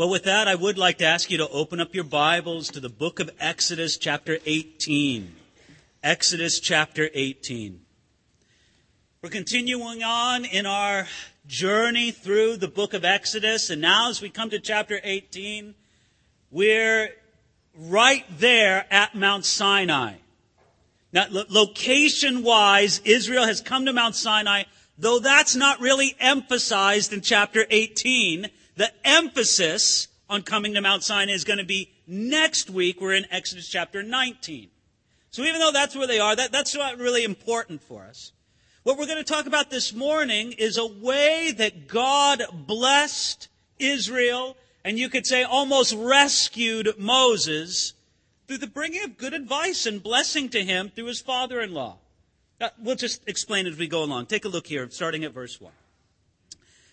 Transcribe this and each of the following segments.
Well, with that, I would like to ask you to open up your Bibles to the book of Exodus, chapter 18. Exodus, chapter 18. We're continuing on in our journey through the book of Exodus, and now as we come to chapter 18, we're right there at Mount Sinai. Now, location wise, Israel has come to Mount Sinai, though that's not really emphasized in chapter 18 the emphasis on coming to Mount Sinai is going to be next week. We're in Exodus chapter 19. So even though that's where they are, that, that's not really important for us. What we're going to talk about this morning is a way that God blessed Israel, and you could say almost rescued Moses through the bringing of good advice and blessing to him through his father-in-law. Uh, we'll just explain as we go along. Take a look here, starting at verse 1.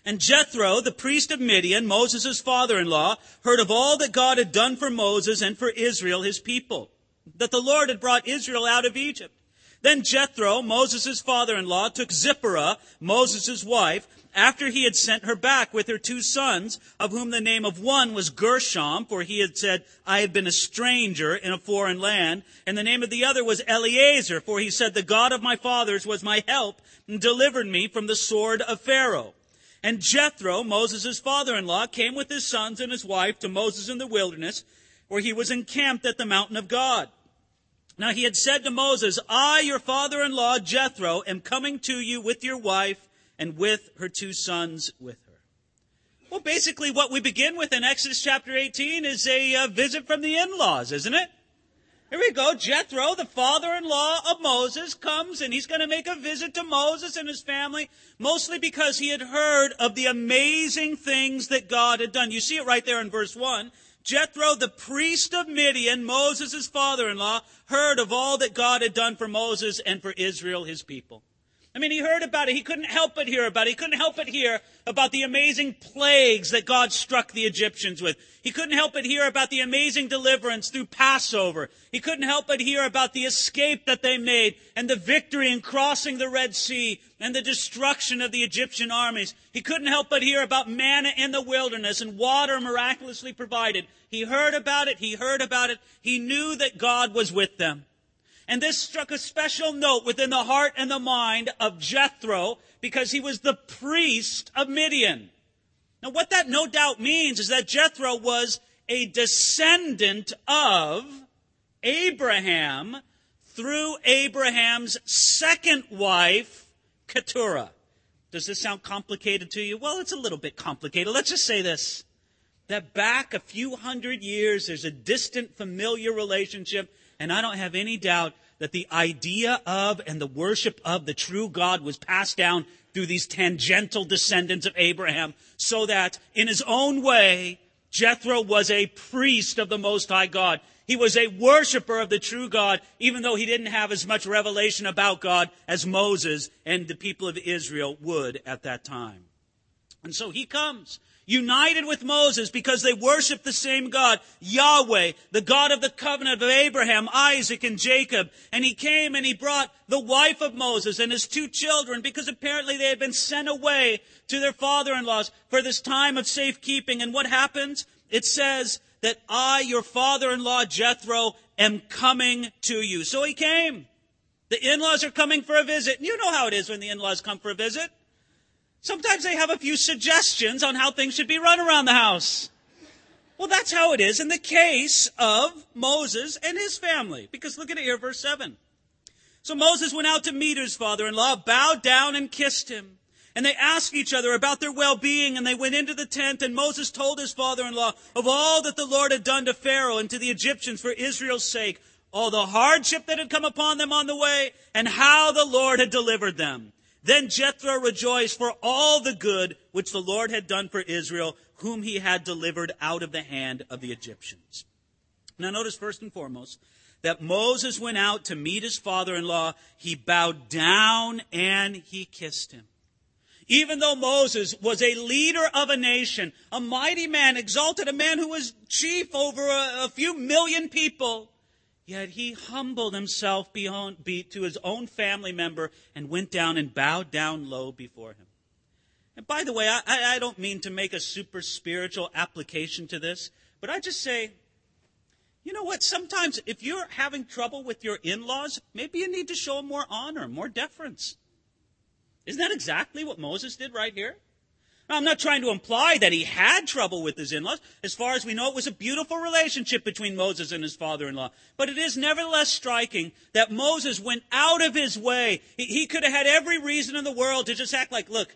And Jethro, the priest of Midian, Moses' father-in-law, heard of all that God had done for Moses and for Israel, his people, that the Lord had brought Israel out of Egypt. Then Jethro, Moses' father-in-law, took Zipporah, Moses' wife, after he had sent her back with her two sons, of whom the name of one was Gershom, for he had said, I have been a stranger in a foreign land, and the name of the other was Eliezer, for he said, the God of my fathers was my help, and delivered me from the sword of Pharaoh. And Jethro, Moses' father-in-law, came with his sons and his wife to Moses in the wilderness, where he was encamped at the mountain of God. Now he had said to Moses, I, your father-in-law, Jethro, am coming to you with your wife and with her two sons with her. Well, basically what we begin with in Exodus chapter 18 is a uh, visit from the in-laws, isn't it? Here we go. Jethro, the father-in-law of Moses, comes and he's going to make a visit to Moses and his family, mostly because he had heard of the amazing things that God had done. You see it right there in verse 1. Jethro, the priest of Midian, Moses' father-in-law, heard of all that God had done for Moses and for Israel, his people. I mean, he heard about it. He couldn't help but hear about it. He couldn't help but hear about the amazing plagues that God struck the Egyptians with. He couldn't help but hear about the amazing deliverance through Passover. He couldn't help but hear about the escape that they made and the victory in crossing the Red Sea and the destruction of the Egyptian armies. He couldn't help but hear about manna in the wilderness and water miraculously provided. He heard about it. He heard about it. He knew that God was with them. And this struck a special note within the heart and the mind of Jethro because he was the priest of Midian. Now, what that no doubt means is that Jethro was a descendant of Abraham through Abraham's second wife, Keturah. Does this sound complicated to you? Well, it's a little bit complicated. Let's just say this. That back a few hundred years, there's a distant familiar relationship and I don't have any doubt that the idea of and the worship of the true God was passed down through these tangential descendants of Abraham so that in his own way, Jethro was a priest of the Most High God. He was a worshiper of the true God, even though he didn't have as much revelation about God as Moses and the people of Israel would at that time. And so he comes united with Moses because they worshiped the same God, Yahweh, the God of the covenant of Abraham, Isaac, and Jacob. And he came and he brought the wife of Moses and his two children because apparently they had been sent away to their father-in-laws for this time of safekeeping. And what happens? It says that I, your father-in-law Jethro, am coming to you. So he came. The in-laws are coming for a visit. And you know how it is when the in-laws come for a visit. Sometimes they have a few suggestions on how things should be run around the house. Well, that's how it is in the case of Moses and his family. Because look at it here, verse 7. So Moses went out to meet his father-in-law, bowed down and kissed him. And they asked each other about their well-being, and they went into the tent, and Moses told his father-in-law of all that the Lord had done to Pharaoh and to the Egyptians for Israel's sake, all the hardship that had come upon them on the way, and how the Lord had delivered them. Then Jethro rejoiced for all the good which the Lord had done for Israel, whom he had delivered out of the hand of the Egyptians. Now notice first and foremost that Moses went out to meet his father-in-law. He bowed down and he kissed him. Even though Moses was a leader of a nation, a mighty man, exalted, a man who was chief over a, a few million people, Yet he humbled himself to his own family member and went down and bowed down low before him. And by the way, I, I don't mean to make a super spiritual application to this, but I just say, you know what? Sometimes if you're having trouble with your in laws, maybe you need to show more honor, more deference. Isn't that exactly what Moses did right here? Now, I'm not trying to imply that he had trouble with his in-laws. As far as we know, it was a beautiful relationship between Moses and his father-in-law. But it is nevertheless striking that Moses went out of his way. He, he could have had every reason in the world to just act like, look,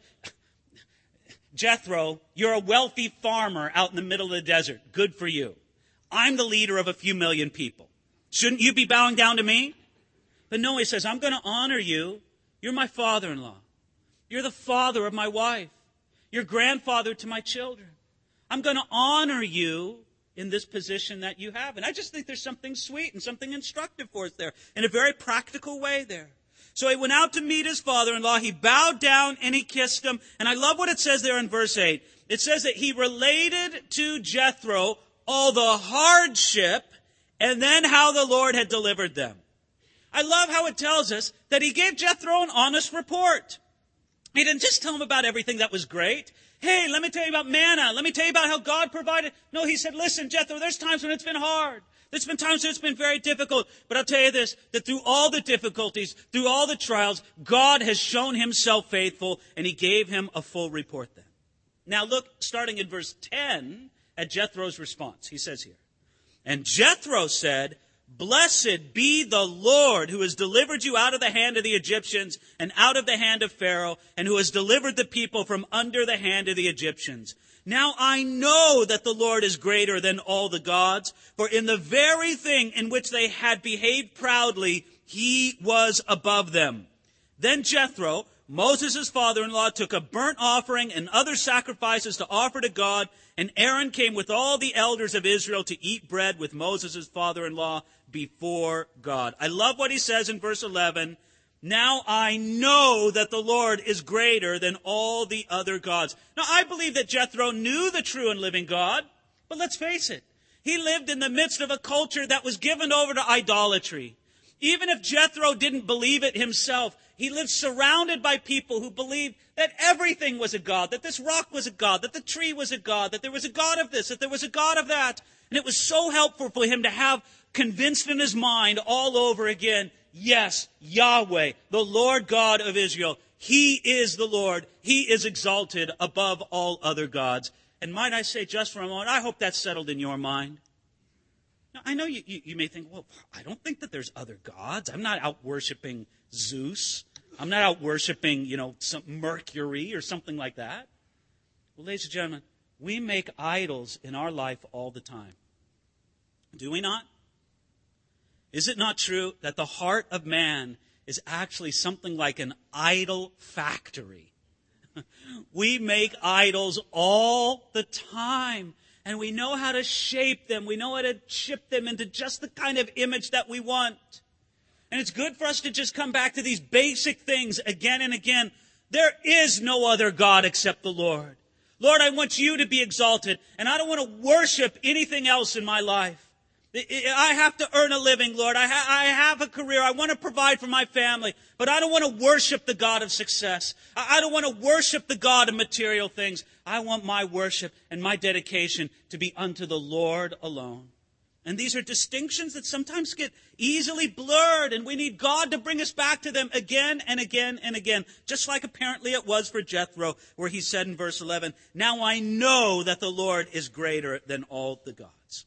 Jethro, you're a wealthy farmer out in the middle of the desert. Good for you. I'm the leader of a few million people. Shouldn't you be bowing down to me? But no, he says, I'm going to honor you. You're my father-in-law. You're the father of my wife. Your grandfather to my children. I'm going to honor you in this position that you have. And I just think there's something sweet and something instructive for us there in a very practical way there. So he went out to meet his father-in-law. He bowed down and he kissed him. And I love what it says there in verse 8. It says that he related to Jethro all the hardship and then how the Lord had delivered them. I love how it tells us that he gave Jethro an honest report. He didn't just tell him about everything that was great. Hey, let me tell you about manna. Let me tell you about how God provided. No, he said, listen, Jethro, there's times when it's been hard. There's been times when it's been very difficult. But I'll tell you this, that through all the difficulties, through all the trials, God has shown himself faithful and he gave him a full report then. Now look, starting in verse 10 at Jethro's response. He says here, and Jethro said, Blessed be the Lord who has delivered you out of the hand of the Egyptians and out of the hand of Pharaoh and who has delivered the people from under the hand of the Egyptians. Now I know that the Lord is greater than all the gods, for in the very thing in which they had behaved proudly, he was above them. Then Jethro, Moses' father-in-law, took a burnt offering and other sacrifices to offer to God, and Aaron came with all the elders of Israel to eat bread with Moses' father-in-law before God. I love what he says in verse 11. Now I know that the Lord is greater than all the other gods. Now I believe that Jethro knew the true and living God, but let's face it. He lived in the midst of a culture that was given over to idolatry. Even if Jethro didn't believe it himself, he lived surrounded by people who believed that everything was a God, that this rock was a God, that the tree was a God, that there was a God of this, that there was a God of that. And it was so helpful for him to have convinced in his mind all over again, yes, Yahweh, the Lord God of Israel, He is the Lord. He is exalted above all other gods. And might I say just for a moment, I hope that's settled in your mind. Now, I know you, you, you may think, well, I don't think that there's other gods. I'm not out worshiping Zeus. I'm not out worshiping, you know, some Mercury or something like that. Well, ladies and gentlemen, we make idols in our life all the time. Do we not? Is it not true that the heart of man is actually something like an idol factory? we make idols all the time. And we know how to shape them. We know how to chip them into just the kind of image that we want. And it's good for us to just come back to these basic things again and again. There is no other God except the Lord. Lord, I want you to be exalted, and I don't want to worship anything else in my life. I have to earn a living, Lord. I, ha- I, have a career. I want to provide for my family, but I don't want to worship the God of success. I, I don't want to worship the God of material things. I want my worship and my dedication to be unto the Lord alone. And these are distinctions that sometimes get easily blurred, and we need God to bring us back to them again and again and again, just like apparently it was for Jethro, where he said in verse 11, Now I know that the Lord is greater than all the gods.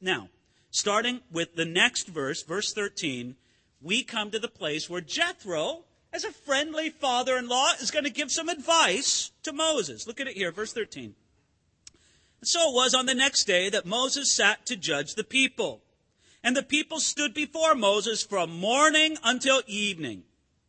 Now, starting with the next verse, verse 13, we come to the place where Jethro, as a friendly father in law, is going to give some advice to Moses. Look at it here, verse 13. So it was on the next day that Moses sat to judge the people. And the people stood before Moses from morning until evening.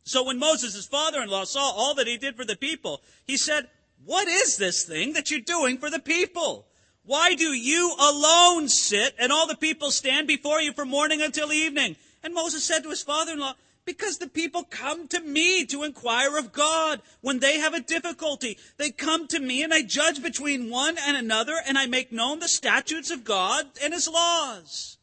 So when Moses' father-in-law saw all that he did for the people, he said, What is this thing that you're doing for the people? Why do you alone sit and all the people stand before you from morning until evening? And Moses said to his father-in-law, because the people come to me to inquire of God when they have a difficulty. They come to me and I judge between one and another and I make known the statutes of God and his laws.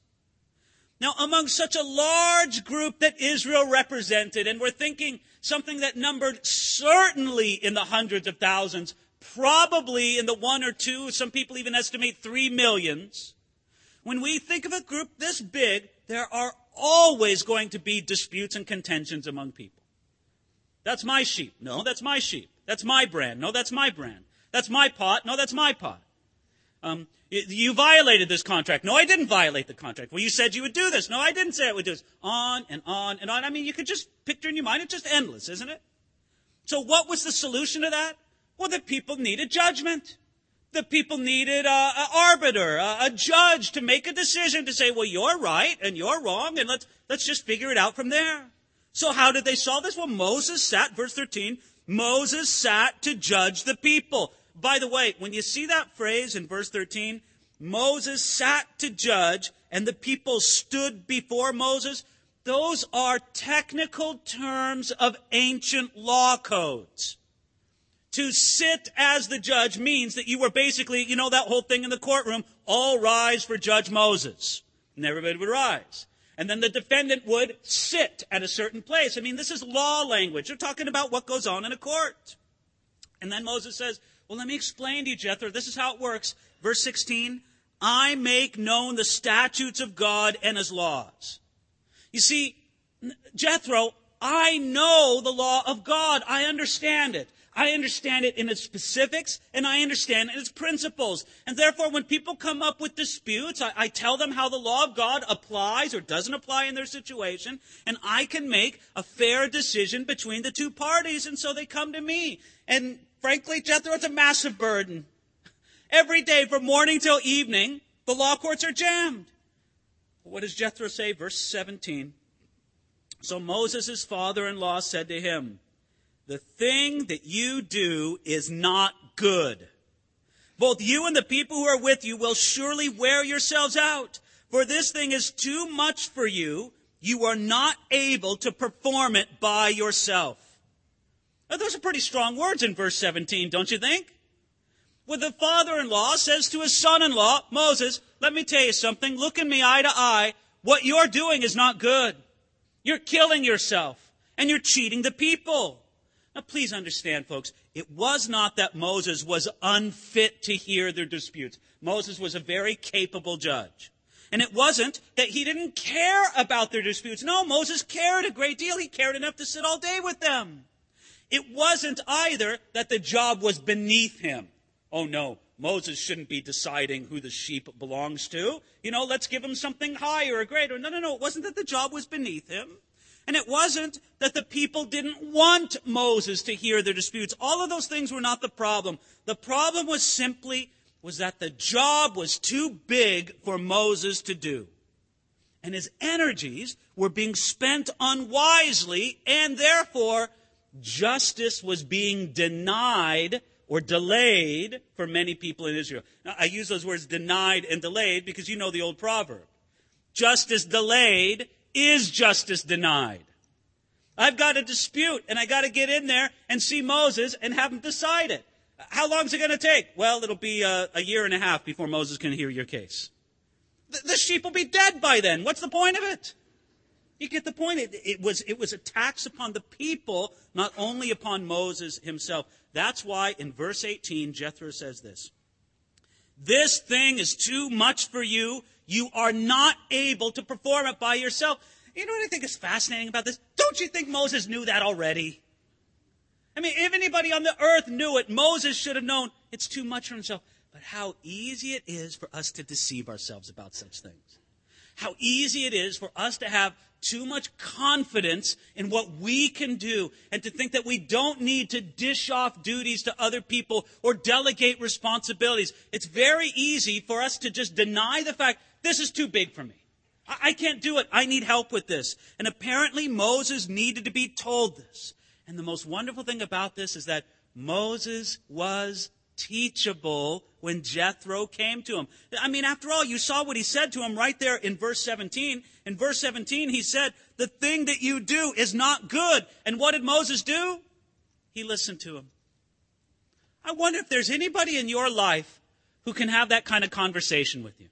Now, among such a large group that Israel represented, and we're thinking something that numbered certainly in the hundreds of thousands, probably in the one or two, some people even estimate three millions. When we think of a group this big, there are always going to be disputes and contentions among people. That's my sheep. No, that's my sheep. That's my brand. No, that's my brand. That's my pot. No, that's my pot. Um, you violated this contract. No, I didn't violate the contract. Well, you said you would do this. No, I didn't say I would do this. On and on and on. I mean, you could just picture in your mind. It's just endless, isn't it? So what was the solution to that? Well, the people needed judgment. The people needed an arbiter, a, a judge to make a decision to say, well, you're right and you're wrong, and let's, let's just figure it out from there. So how did they solve this? Well, Moses sat, verse 13, Moses sat to judge the people. By the way, when you see that phrase in verse 13, Moses sat to judge and the people stood before Moses, those are technical terms of ancient law codes. To sit as the judge means that you were basically, you know, that whole thing in the courtroom, all rise for Judge Moses. And everybody would rise. And then the defendant would sit at a certain place. I mean, this is law language. They're talking about what goes on in a court. And then Moses says, well, let me explain to you, Jethro. This is how it works. Verse 16, I make known the statutes of God and his laws. You see, Jethro, I know the law of God. I understand it. I understand it in its specifics and I understand in its principles. And therefore, when people come up with disputes, I, I, tell them how the law of God applies or doesn't apply in their situation, and I can make a fair decision between the two parties. And so they come to me. And frankly, Jethro, it's a massive burden. Every day from morning till evening, the law courts are jammed. What does Jethro say? Verse 17. So Moses' father in law said to him, the thing that you do is not good. Both you and the people who are with you will surely wear yourselves out. For this thing is too much for you. You are not able to perform it by yourself. Now, those are pretty strong words in verse 17, don't you think? Well, the father-in-law says to his son-in-law, Moses, let me tell you something. Look at me eye to eye. What you're doing is not good. You're killing yourself and you're cheating the people. Now, please understand, folks, it was not that Moses was unfit to hear their disputes. Moses was a very capable judge. And it wasn't that he didn't care about their disputes. No, Moses cared a great deal. He cared enough to sit all day with them. It wasn't either that the job was beneath him. Oh no, Moses shouldn't be deciding who the sheep belongs to. You know, let's give him something higher or greater. No, no, no. It wasn't that the job was beneath him. And it wasn't that the people didn't want Moses to hear their disputes. All of those things were not the problem. The problem was simply was that the job was too big for Moses to do. And his energies were being spent unwisely, and therefore justice was being denied or delayed for many people in Israel. Now, I use those words denied and delayed because you know the old proverb. Justice delayed is justice denied? I've got a dispute and I got to get in there and see Moses and have him decide it. How long is it going to take? Well, it'll be a, a, year and a half before Moses can hear your case. The, the, sheep will be dead by then. What's the point of it? You get the point. It, it, was, it was a tax upon the people, not only upon Moses himself. That's why in verse 18, Jethro says this. This thing is too much for you. You are not able to perform it by yourself. You know what I think is fascinating about this? Don't you think Moses knew that already? I mean, if anybody on the earth knew it, Moses should have known it's too much for himself. But how easy it is for us to deceive ourselves about such things. How easy it is for us to have too much confidence in what we can do and to think that we don't need to dish off duties to other people or delegate responsibilities. It's very easy for us to just deny the fact this is too big for me. I, I can't do it. I need help with this. And apparently Moses needed to be told this. And the most wonderful thing about this is that Moses was teachable when Jethro came to him. I mean, after all, you saw what he said to him right there in verse 17. In verse 17, he said, The thing that you do is not good. And what did Moses do? He listened to him. I wonder if there's anybody in your life who can have that kind of conversation with you.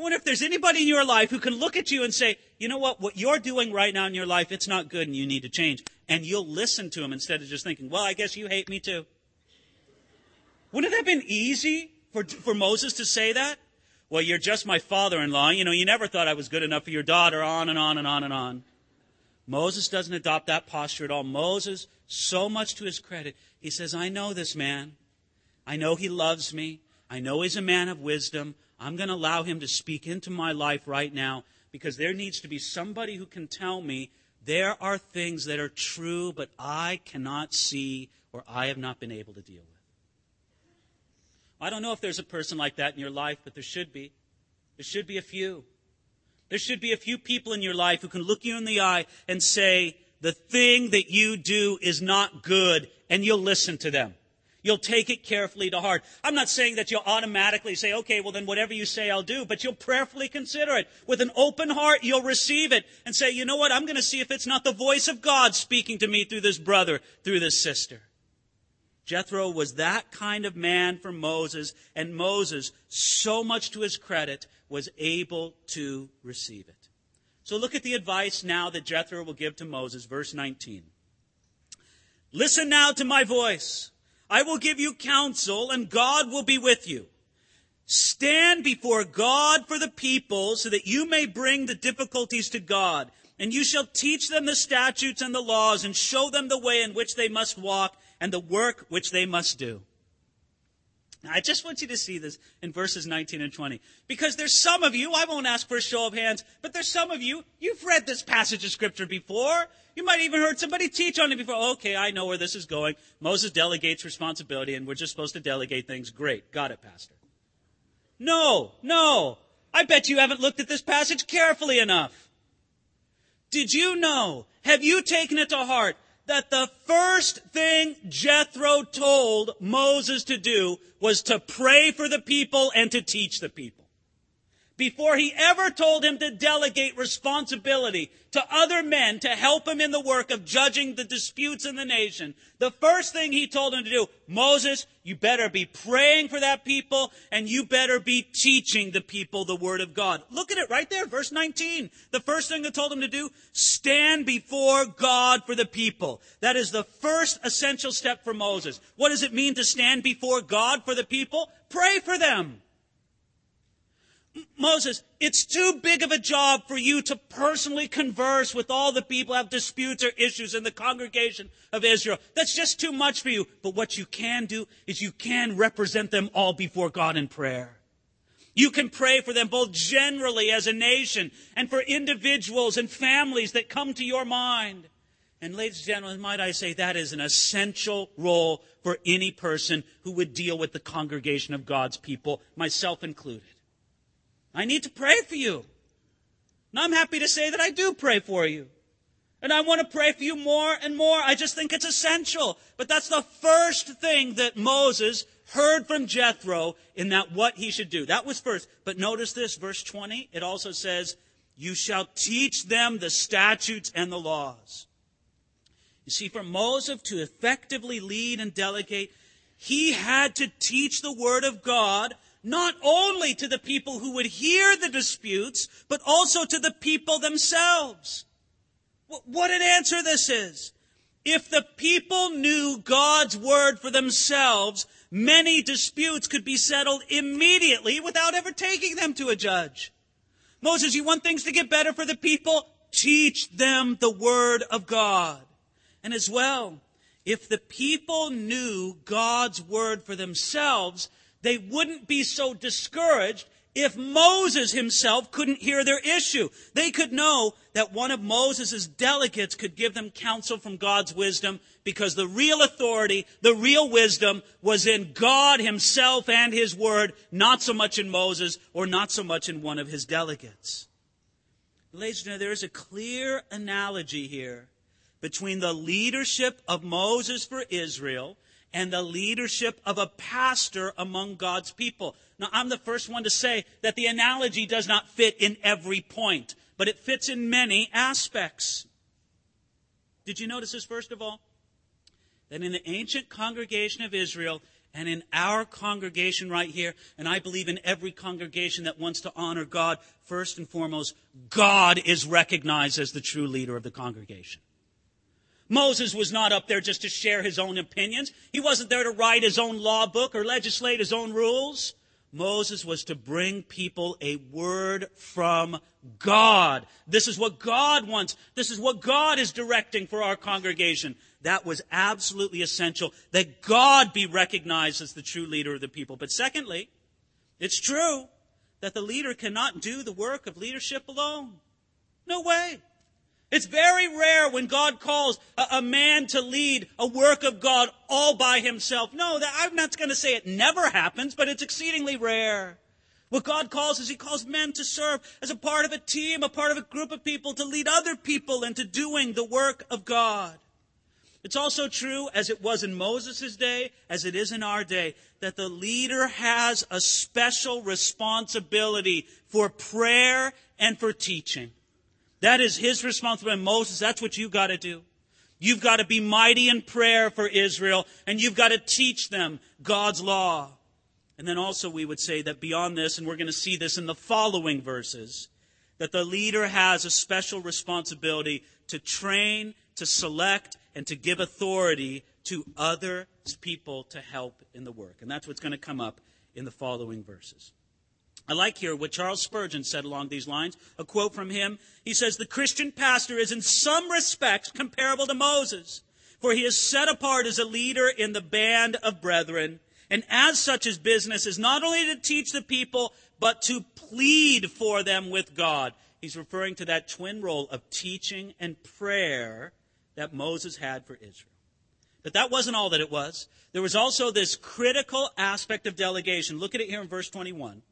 I wonder if there's anybody in your life who can look at you and say, you know what, what you're doing right now in your life, it's not good and you need to change. and you'll listen to him instead of just thinking, well, I guess you hate me too. Wouldn't it have been easy for, for Moses to say that? Well, you're just my father in law. You know, you never thought I was good enough for your daughter, on and on and on and on. Moses doesn't adopt that posture at all. Moses, so much to his credit, he says, I know this man. I know he loves me. I know he's a man of wisdom. I'm going to allow him to speak into my life right now because there needs to be somebody who can tell me there are things that are true, but I cannot see or I have not been able to deal with. I don't know if there's a person like that in your life, but there should be. There should be a few. There should be a few people in your life who can look you in the eye and say, the thing that you do is not good, and you'll listen to them. You'll take it carefully to heart. I'm not saying that you'll automatically say, okay, well then whatever you say I'll do, but you'll prayerfully consider it. With an open heart, you'll receive it and say, you know what, I'm going to see if it's not the voice of God speaking to me through this brother, through this sister. Jethro was that kind of man for Moses, and Moses, so much to his credit, was able to receive it. So look at the advice now that Jethro will give to Moses, verse 19. Listen now to my voice. I will give you counsel, and God will be with you. Stand before God for the people so that you may bring the difficulties to God. And you shall teach them the statutes and the laws and show them the way in which they must walk and the work which they must do. Now, I just want you to see this in verses 19 and 20. Because there's some of you, I won't ask for a show of hands, but there's some of you, you've read this passage of scripture before. You might even heard somebody teach on it before. Okay, I know where this is going. Moses delegates responsibility and we're just supposed to delegate things. Great. Got it, Pastor. No, no. I bet you haven't looked at this passage carefully enough. Did you know? Have you taken it to heart that the first thing Jethro told Moses to do was to pray for the people and to teach the people before he ever told him to delegate responsibility to other men to help him in the work of judging the disputes in the nation, the first thing he told him to do, Moses, you better be praying for that people and you better be teaching the people the word of God. Look at it right there, verse 19. The first thing he told him to do, stand before God for the people. That is the first essential step for Moses. What does it mean to stand before God for the people? Pray for them. Moses, it's too big of a job for you to personally converse with all the people have disputes or issues in the congregation of Israel. That's just too much for you. But what you can do is you can represent them all before God in prayer. You can pray for them both generally as a nation and for individuals and families that come to your mind. And ladies and gentlemen, might I say that is an essential role for any person who would deal with the congregation of God's people, myself included. I need to pray for you. And I'm happy to say that I do pray for you. And I want to pray for you more and more. I just think it's essential. But that's the first thing that Moses heard from Jethro in that what he should do. That was first. But notice this, verse 20, it also says, You shall teach them the statutes and the laws. You see, for Moses to effectively lead and delegate, he had to teach the word of God not only to the people who would hear the disputes, but also to the people themselves. What an answer this is. If the people knew God's word for themselves, many disputes could be settled immediately without ever taking them to a judge. Moses, you want things to get better for the people? Teach them the word of God. And as well, if the people knew God's word for themselves, they wouldn't be so discouraged if Moses himself couldn't hear their issue. They could know that one of Moses' delegates could give them counsel from God's wisdom because the real authority, the real wisdom was in God himself and his word, not so much in Moses or not so much in one of his delegates. Ladies and gentlemen, there is a clear analogy here between the leadership of Moses for Israel and the leadership of a pastor among God's people. Now, I'm the first one to say that the analogy does not fit in every point, but it fits in many aspects. Did you notice this, first of all? That in the ancient congregation of Israel, and in our congregation right here, and I believe in every congregation that wants to honor God, first and foremost, God is recognized as the true leader of the congregation. Moses was not up there just to share his own opinions. He wasn't there to write his own law book or legislate his own rules. Moses was to bring people a word from God. This is what God wants. This is what God is directing for our congregation. That was absolutely essential that God be recognized as the true leader of the people. But secondly, it's true that the leader cannot do the work of leadership alone. No way. It's very rare when God calls a, a, man to lead a work of God all by himself. No, that, I'm not going to say it never happens, but it's exceedingly rare. What God calls is He calls men to serve as a part of a team, a part of a group of people, to lead other people into doing the work of God. It's also true, as it was in Moses' day, as it is in our day, that the leader has a special responsibility for prayer and for teaching. That is his responsibility. Moses, that's what you've got to do. You've got to be mighty in prayer for Israel, and you've got to teach them God's law. And then also, we would say that beyond this, and we're going to see this in the following verses, that the leader has a special responsibility to train, to select, and to give authority to other people to help in the work. And that's what's going to come up in the following verses. I like here what Charles Spurgeon said along these lines. A quote from him. He says, The Christian pastor is in some respects comparable to Moses, for he is set apart as a leader in the band of brethren. And as such, his business is not only to teach the people, but to plead for them with God. He's referring to that twin role of teaching and prayer that Moses had for Israel. But that wasn't all that it was. There was also this critical aspect of delegation. Look at it here in verse 21.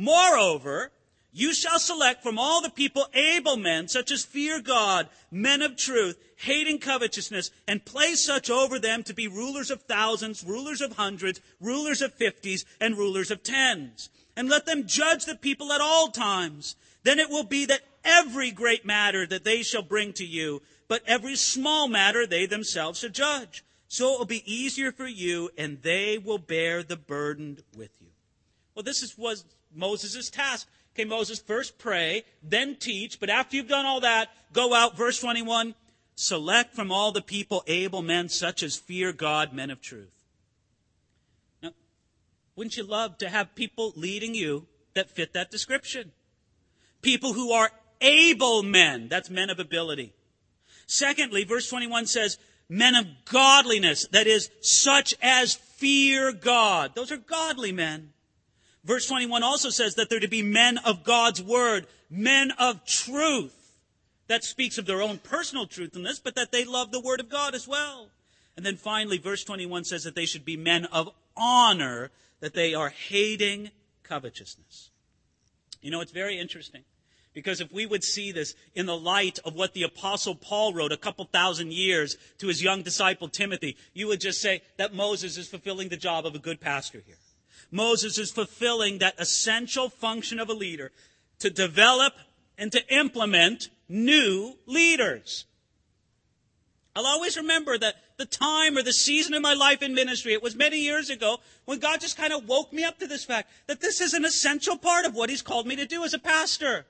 Moreover, you shall select from all the people able men, such as fear God, men of truth, hating covetousness, and place such over them to be rulers of thousands, rulers of hundreds, rulers of fifties, and rulers of tens. And let them judge the people at all times. Then it will be that every great matter that they shall bring to you, but every small matter they themselves shall judge. So it will be easier for you, and they will bear the burden with you. Well, this is, was Moses' task. Okay, Moses, first pray, then teach, but after you've done all that, go out, verse 21, select from all the people able men such as fear God, men of truth. Now, wouldn't you love to have people leading you that fit that description? People who are able men, that's men of ability. Secondly, verse 21 says, men of godliness, that is, such as fear God. Those are godly men. Verse 21 also says that they're to be men of God's word, men of truth. That speaks of their own personal truthfulness, but that they love the word of God as well. And then finally, verse 21 says that they should be men of honor, that they are hating covetousness. You know, it's very interesting. Because if we would see this in the light of what the apostle Paul wrote a couple thousand years to his young disciple Timothy, you would just say that Moses is fulfilling the job of a good pastor here. Moses is fulfilling that essential function of a leader to develop and to implement new leaders. I'll always remember that the time or the season of my life in ministry, it was many years ago, when God just kind of woke me up to this fact that this is an essential part of what He's called me to do as a pastor.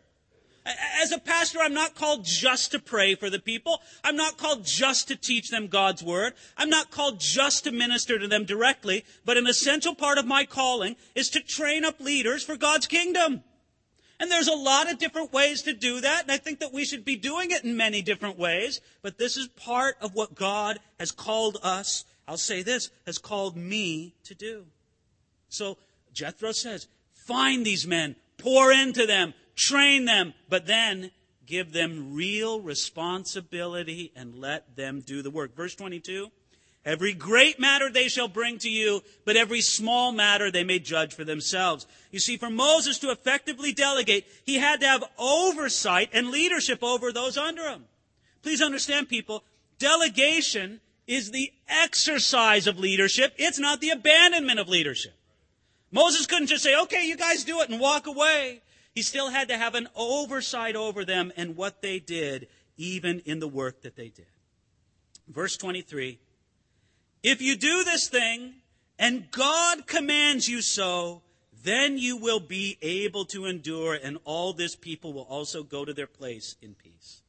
As a pastor, I'm not called just to pray for the people. I'm not called just to teach them God's word. I'm not called just to minister to them directly, but an essential part of my calling is to train up leaders for God's kingdom. And there's a lot of different ways to do that, and I think that we should be doing it in many different ways, but this is part of what God has called us, I'll say this, has called me to do. So Jethro says, find these men, pour into them, train them, but then give them real responsibility and let them do the work. Verse 22 Every great matter they shall bring to you, but every small matter they may judge for themselves. You see, for Moses to effectively delegate, he had to have oversight and leadership over those under him. Please understand, people, delegation is the exercise of leadership. It's not the abandonment of leadership. Moses couldn't just say, okay, you guys do it and walk away. He still had to have an oversight over them and what they did, even in the work that they did. Verse 23 If you do this thing, and God commands you so, then you will be able to endure, and all this people will also go to their place in peace.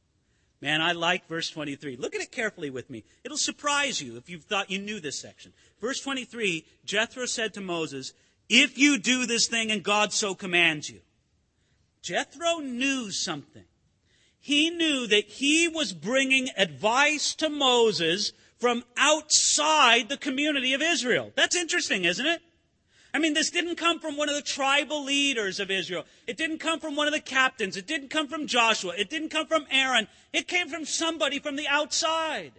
Man, I like verse 23. Look at it carefully with me. It'll surprise you if you thought you knew this section. Verse 23 Jethro said to Moses, If you do this thing and God so commands you. Jethro knew something. He knew that he was bringing advice to Moses from outside the community of Israel. That's interesting, isn't it? I mean, this didn't come from one of the tribal leaders of Israel. It didn't come from one of the captains. It didn't come from Joshua. It didn't come from Aaron. It came from somebody from the outside.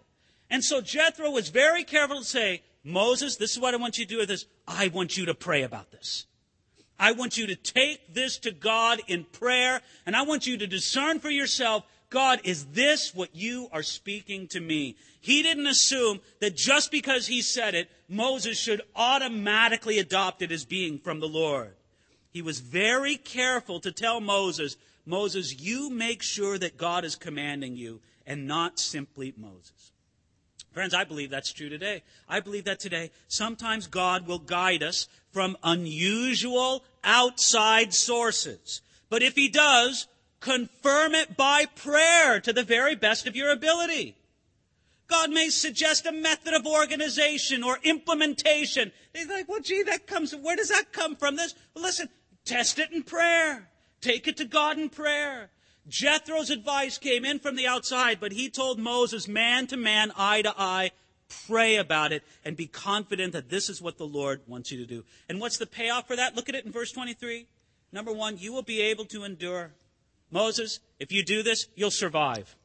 And so Jethro was very careful to say, Moses, this is what I want you to do with this. I want you to pray about this. I want you to take this to God in prayer, and I want you to discern for yourself God, is this what you are speaking to me? He didn't assume that just because he said it, Moses should automatically adopt it as being from the Lord. He was very careful to tell Moses, Moses, you make sure that God is commanding you and not simply Moses. Friends, I believe that's true today. I believe that today sometimes God will guide us from unusual outside sources. But if he does, confirm it by prayer to the very best of your ability. God may suggest a method of organization or implementation. They're like, well, gee, that comes, where does that come from? This, well, listen, test it in prayer. Take it to God in prayer. Jethro's advice came in from the outside, but he told Moses, man to man, eye to eye, pray about it and be confident that this is what the Lord wants you to do. And what's the payoff for that? Look at it in verse 23. Number one, you will be able to endure. Moses, if you do this, you'll survive.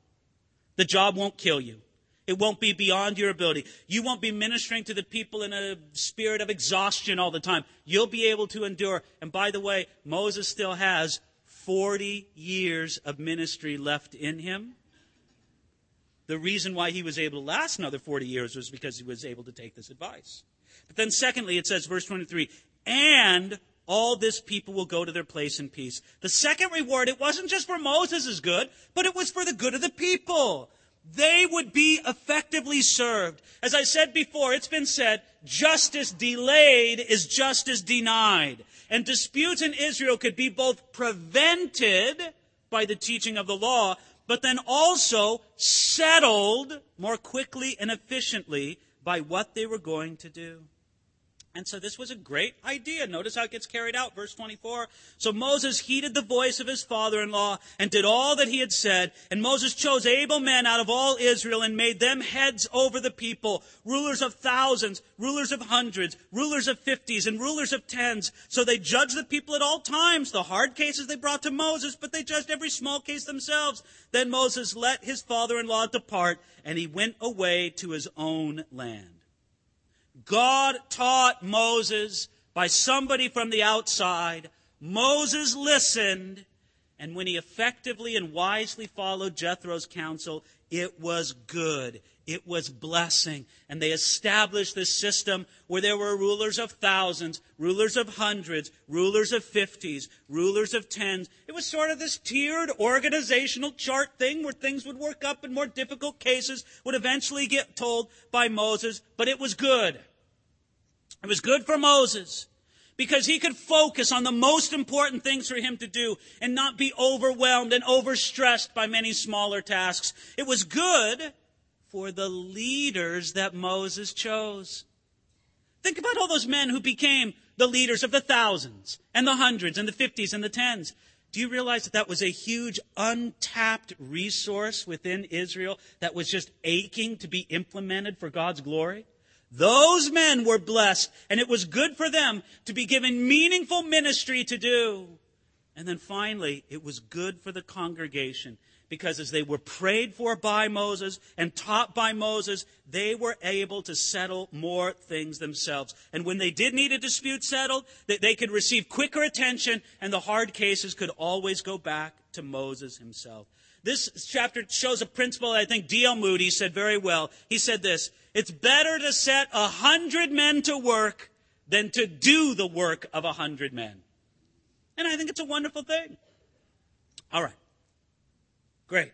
The job won't kill you. It won't be beyond your ability. You won't be ministering to the people in a spirit of exhaustion all the time. You'll be able to endure. And by the way, Moses still has 40 years of ministry left in him. The reason why he was able to last another 40 years was because he was able to take this advice. But then, secondly, it says, verse 23, and all this people will go to their place in peace. The second reward, it wasn't just for Moses' good, but it was for the good of the people. They would be effectively served. As I said before, it's been said, justice delayed is justice denied. And disputes in Israel could be both prevented by the teaching of the law, but then also settled more quickly and efficiently by what they were going to do. And so this was a great idea. Notice how it gets carried out. Verse 24. So Moses heeded the voice of his father-in-law and did all that he had said. And Moses chose able men out of all Israel and made them heads over the people, rulers of thousands, rulers of hundreds, rulers of fifties, and rulers of tens. So they judged the people at all times. The hard cases they brought to Moses, but they judged every small case themselves. Then Moses let his father-in-law depart and he went away to his own land. God taught Moses by somebody from the outside. Moses listened, and when he effectively and wisely followed Jethro's counsel, it was good. It was blessing. And they established this system where there were rulers of thousands, rulers of hundreds, rulers of fifties, rulers of tens. It was sort of this tiered organizational chart thing where things would work up and more difficult cases, would eventually get told by Moses, but it was good. It was good for Moses because he could focus on the most important things for him to do and not be overwhelmed and overstressed by many smaller tasks. It was good for the leaders that Moses chose. Think about all those men who became the leaders of the thousands and the hundreds and the fifties and the tens. Do you realize that that was a huge untapped resource within Israel that was just aching to be implemented for God's glory? Those men were blessed, and it was good for them to be given meaningful ministry to do. And then finally, it was good for the congregation because as they were prayed for by Moses and taught by Moses, they were able to settle more things themselves. And when they did need a dispute settled, they could receive quicker attention and the hard cases could always go back to Moses himself. This chapter shows a principle that I think D.L. Moody said very well. He said this, it's better to set a hundred men to work than to do the work of a hundred men. And I think it's a wonderful thing. All right. Great.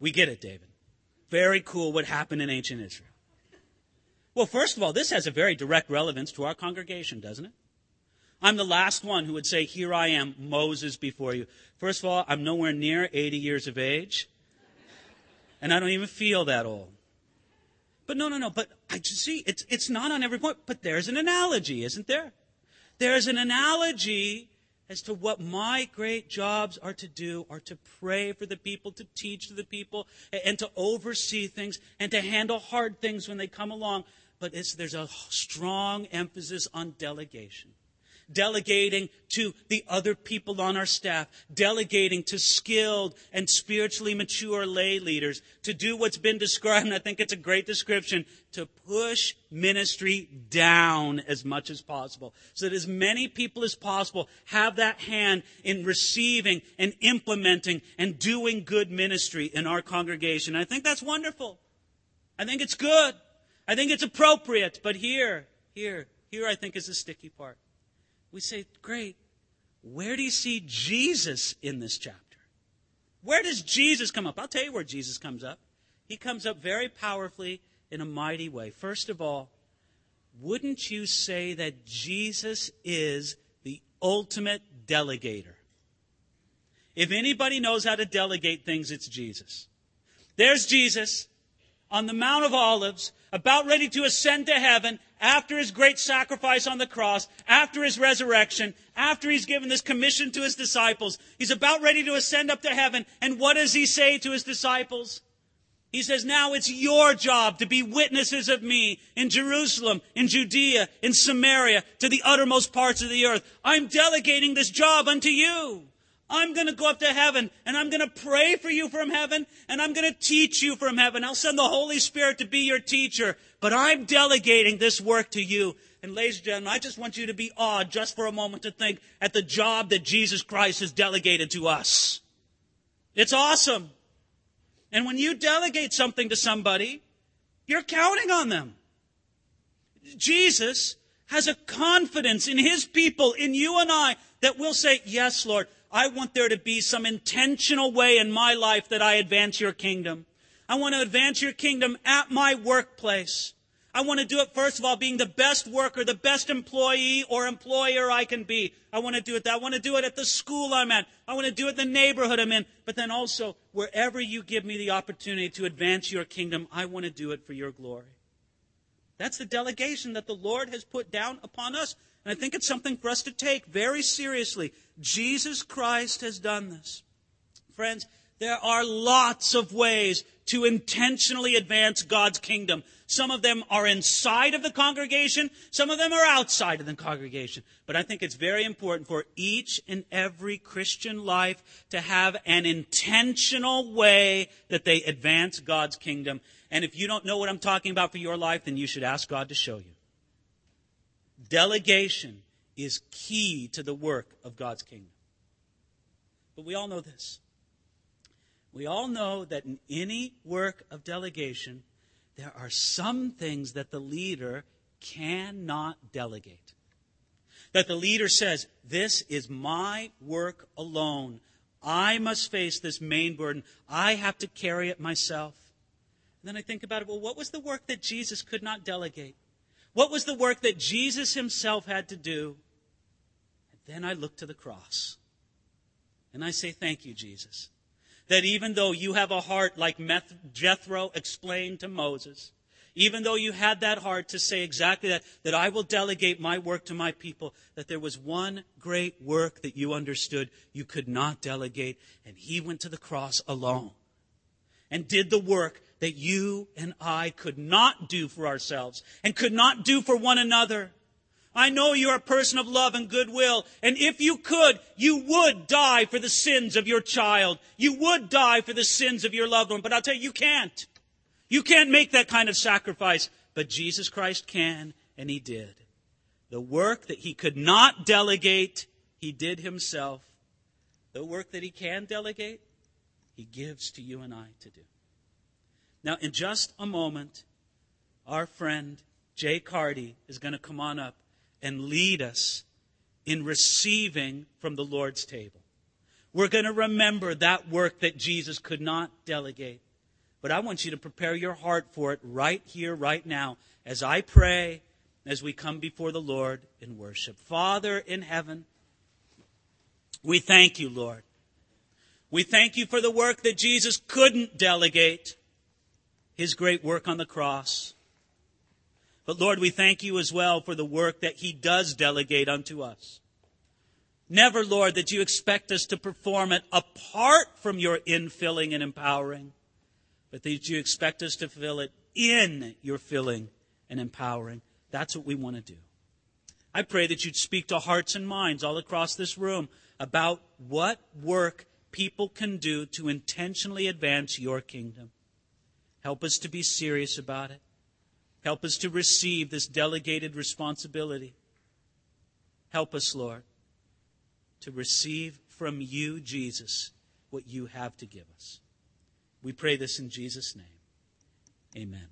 We get it, David. Very cool what happened in ancient Israel. Well, first of all, this has a very direct relevance to our congregation, doesn't it? I'm the last one who would say, Here I am, Moses before you. First of all, I'm nowhere near 80 years of age. And I don't even feel that old. But no, no, no. But I just see it's, it's not on every point. But there's an analogy, isn't there? There's an analogy as to what my great jobs are to do are to pray for the people, to teach to the people, and to oversee things, and to handle hard things when they come along. But there's a strong emphasis on delegation delegating to the other people on our staff, delegating to skilled and spiritually mature lay leaders to do what's been described, and I think it's a great description, to push ministry down as much as possible. So that as many people as possible have that hand in receiving and implementing and doing good ministry in our congregation. I think that's wonderful. I think it's good. I think it's appropriate. But here, here, here I think is the sticky part we say, great. Where do you see Jesus in this chapter? Where does Jesus come up? I'll tell you where Jesus comes up. He comes up very powerfully in a mighty way. First of all, wouldn't you say that Jesus is the ultimate delegator? If anybody knows how to delegate things, it's Jesus. There's Jesus on the Mount of Olives, about ready to ascend to heaven after his great sacrifice on the cross, after his resurrection, after he's given this commission to his disciples. He's about ready to ascend up to heaven. And what does he say to his disciples? He says, now it's your job to be witnesses of me in Jerusalem, in Judea, in Samaria, to the uttermost parts of the earth. I'm delegating this job unto you. I'm going to go up to heaven and I'm going to pray for you from heaven and I'm going to teach you from heaven. I'll send the Holy Spirit to be your teacher, but I'm delegating this work to you. And ladies and gentlemen, I just want you to be awed just for a moment to think at the job that Jesus Christ has delegated to us. It's awesome. And when you delegate something to somebody, you're counting on them. Jesus has a confidence in his people, in you and I, that will say, yes, Lord, I want there to be some intentional way in my life that I advance your kingdom. I want to advance your kingdom at my workplace. I want to do it, first of all, being the best worker, the best employee or employer I can be. I want to do it that. I want to do it at the school I'm at. I want to do it in the neighborhood I'm in. But then also, wherever you give me the opportunity to advance your kingdom, I want to do it for your glory. That's the delegation that the Lord has put down upon us. And I think it's something for us to take very seriously. Jesus Christ has done this. Friends, there are lots of ways to intentionally advance God's kingdom. Some of them are inside of the congregation, some of them are outside of the congregation. But I think it's very important for each and every Christian life to have an intentional way that they advance God's kingdom. And if you don't know what I'm talking about for your life, then you should ask God to show you. Delegation is key to the work of God's kingdom. But we all know this. We all know that in any work of delegation, there are some things that the leader cannot delegate. That the leader says, This is my work alone. I must face this main burden. I have to carry it myself. And then I think about it well, what was the work that Jesus could not delegate? What was the work that Jesus himself had to do? And then I look to the cross. And I say, Thank you, Jesus. That even though you have a heart like Jethro explained to Moses, even though you had that heart to say exactly that, that I will delegate my work to my people, that there was one great work that you understood you could not delegate, and he went to the cross alone and did the work that you and I could not do for ourselves and could not do for one another. I know you're a person of love and goodwill, and if you could, you would die for the sins of your child. You would die for the sins of your loved one, but I'll tell you, you can't. You can't make that kind of sacrifice, but Jesus Christ can, and He did. The work that He could not delegate, He did Himself. The work that He can delegate, He gives to you and I to do. Now, in just a moment, our friend Jay Cardy is going to come on up and lead us in receiving from the Lord's table. We're going to remember that work that Jesus could not delegate. But I want you to prepare your heart for it right here, right now, as I pray, as we come before the Lord in worship. Father in heaven, we thank you, Lord. We thank you for the work that Jesus couldn't delegate. his great work on the cross. But Lord, we thank you as well for the work that he does delegate unto us. Never, Lord, that you expect us to perform it apart from your infilling and empowering, but that you expect us to fill it in your filling and empowering. That's what we want to do. I pray that you'd speak to hearts and minds all across this room about what work people can do to intentionally advance your kingdom. Help us to be serious about it. Help us to receive this delegated responsibility. Help us, Lord, to receive from you, Jesus, what you have to give us. We pray this in Jesus' name. Amen.